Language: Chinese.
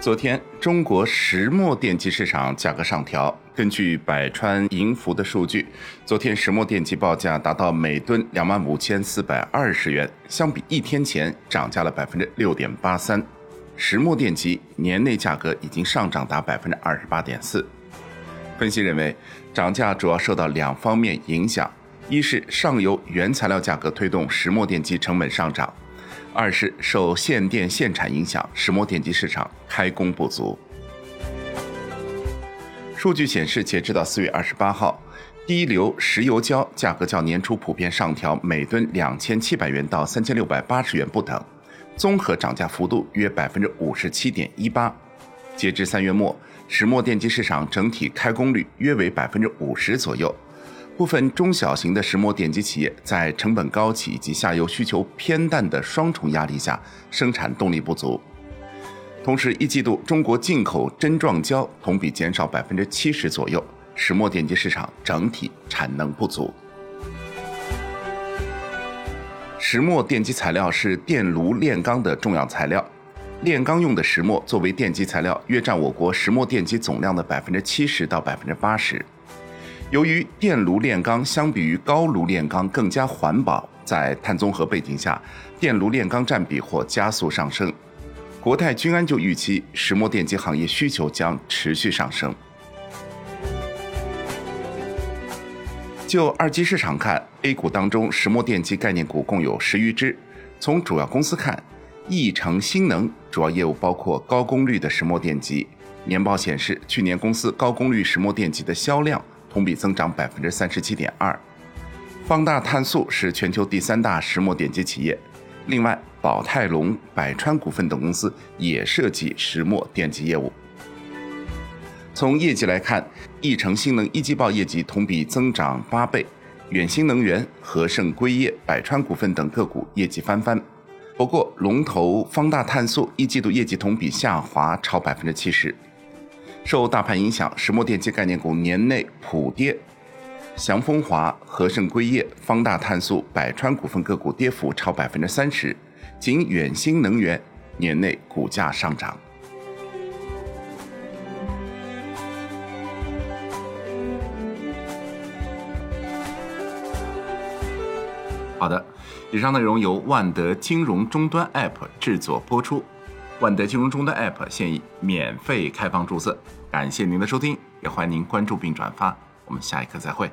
昨天，中国石墨电机市场价格上调。根据百川银福的数据，昨天石墨电机报价达到每吨两万五千四百二十元，相比一天前涨价了百分之六点八三。石墨电机年内价格已经上涨达百分之二十八点四。分析认为，涨价主要受到两方面影响：一是上游原材料价格推动石墨电机成本上涨。二是受限电限产影响，石墨电机市场开工不足。数据显示，截止到四月二十八号，低硫石油焦价格较年初普遍上调每吨两千七百元到三千六百八十元不等，综合涨价幅度约百分之五十七点一八。截至三月末，石墨电机市场整体开工率约为百分之五十左右。部分中小型的石墨电机企业在成本高企以及下游需求偏淡的双重压力下，生产动力不足。同时，一季度中国进口针状胶同比减少百分之七十左右，石墨电机市场整体产能不足。石墨电机材料是电炉炼钢的重要材料，炼钢用的石墨作为电机材料，约占我国石墨电机总量的百分之七十到百分之八十。由于电炉炼钢相比于高炉炼钢更加环保，在碳综合背景下，电炉炼钢占比或加速上升。国泰君安就预期石墨电机行业需求将持续上升。就二级市场看，A 股当中石墨电机概念股共有十余只。从主要公司看，亿成新能主要业务包括高功率的石墨电机，年报显示，去年公司高功率石墨电机的销量。同比增长百分之三十七点二，方大碳素是全球第三大石墨电机企业。另外，宝泰龙、百川股份等公司也涉及石墨电机业务。从业绩来看，亿成新能一季报业绩同比增长八倍，远新能源、和盛硅业、百川股份等个股业绩翻番。不过，龙头方大碳素一季度业绩同比下滑超百分之七十。受大盘影响，石墨电机概念股年内普跌，祥丰华、和盛硅业、方大碳素、百川股份个股跌幅超百分之三十，仅远新能源年内股价上涨。好的，以上内容由万德金融终端 App 制作播出。万德金融终端 App 现已免费开放注册，感谢您的收听，也欢迎您关注并转发。我们下一课再会。